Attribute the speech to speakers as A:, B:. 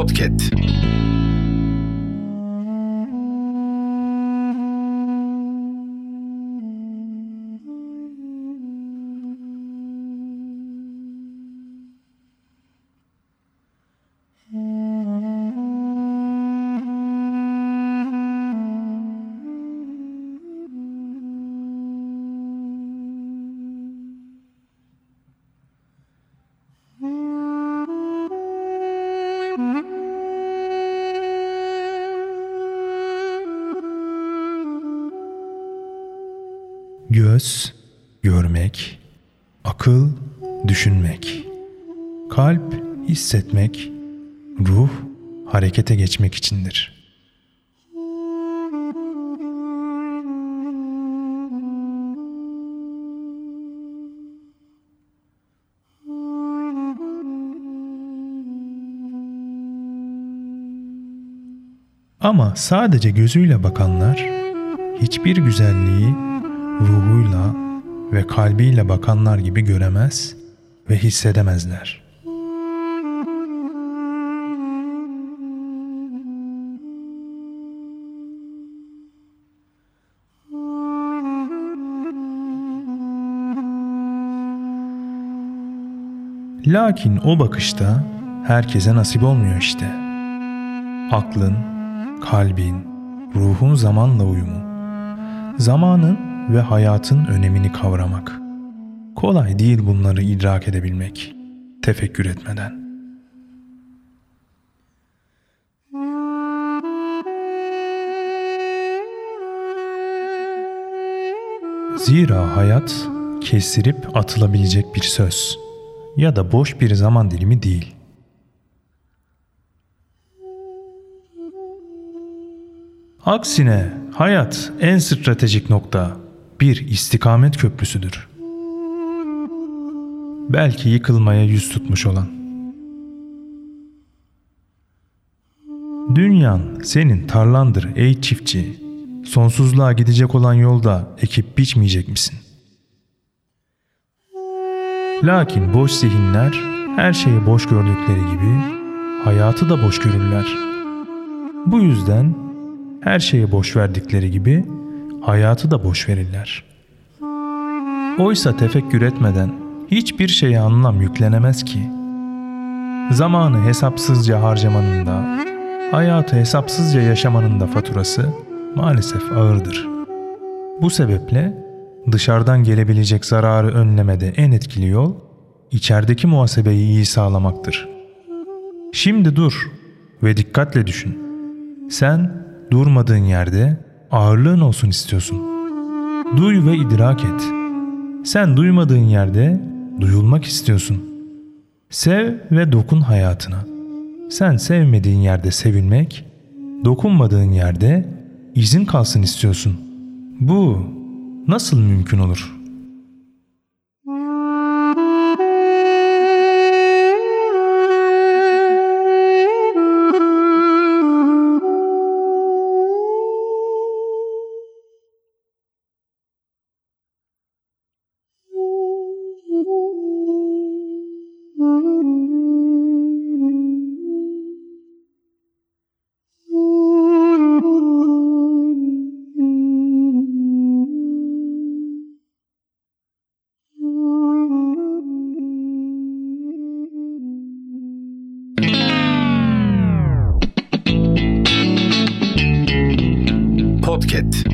A: Podcast.
B: Göz, görmek, akıl, düşünmek, kalp, hissetmek, ruh, harekete geçmek içindir. Ama sadece gözüyle bakanlar hiçbir güzelliği ruhuyla ve kalbiyle bakanlar gibi göremez ve hissedemezler. Lakin o bakışta herkese nasip olmuyor işte. Aklın, kalbin, ruhun zamanla uyumu. Zamanın ve hayatın önemini kavramak. Kolay değil bunları idrak edebilmek, tefekkür etmeden. Zira hayat kestirip atılabilecek bir söz ya da boş bir zaman dilimi değil. Aksine hayat en stratejik nokta bir istikamet köprüsüdür. Belki yıkılmaya yüz tutmuş olan. Dünyan senin tarlandır ey çiftçi. Sonsuzluğa gidecek olan yolda ekip biçmeyecek misin? Lakin boş zihinler her şeyi boş gördükleri gibi hayatı da boş görürler. Bu yüzden her şeye boş verdikleri gibi hayatı da boş verirler. Oysa tefekkür etmeden hiçbir şeye anlam yüklenemez ki. Zamanı hesapsızca harcamanın da, hayatı hesapsızca yaşamanın da faturası maalesef ağırdır. Bu sebeple dışarıdan gelebilecek zararı önlemede en etkili yol içerideki muhasebeyi iyi sağlamaktır. Şimdi dur ve dikkatle düşün. Sen durmadığın yerde ağırlığın olsun istiyorsun. Duy ve idrak et. Sen duymadığın yerde duyulmak istiyorsun. Sev ve dokun hayatına. Sen sevmediğin yerde sevilmek, dokunmadığın yerde izin kalsın istiyorsun. Bu nasıl mümkün olur?''
A: Basket.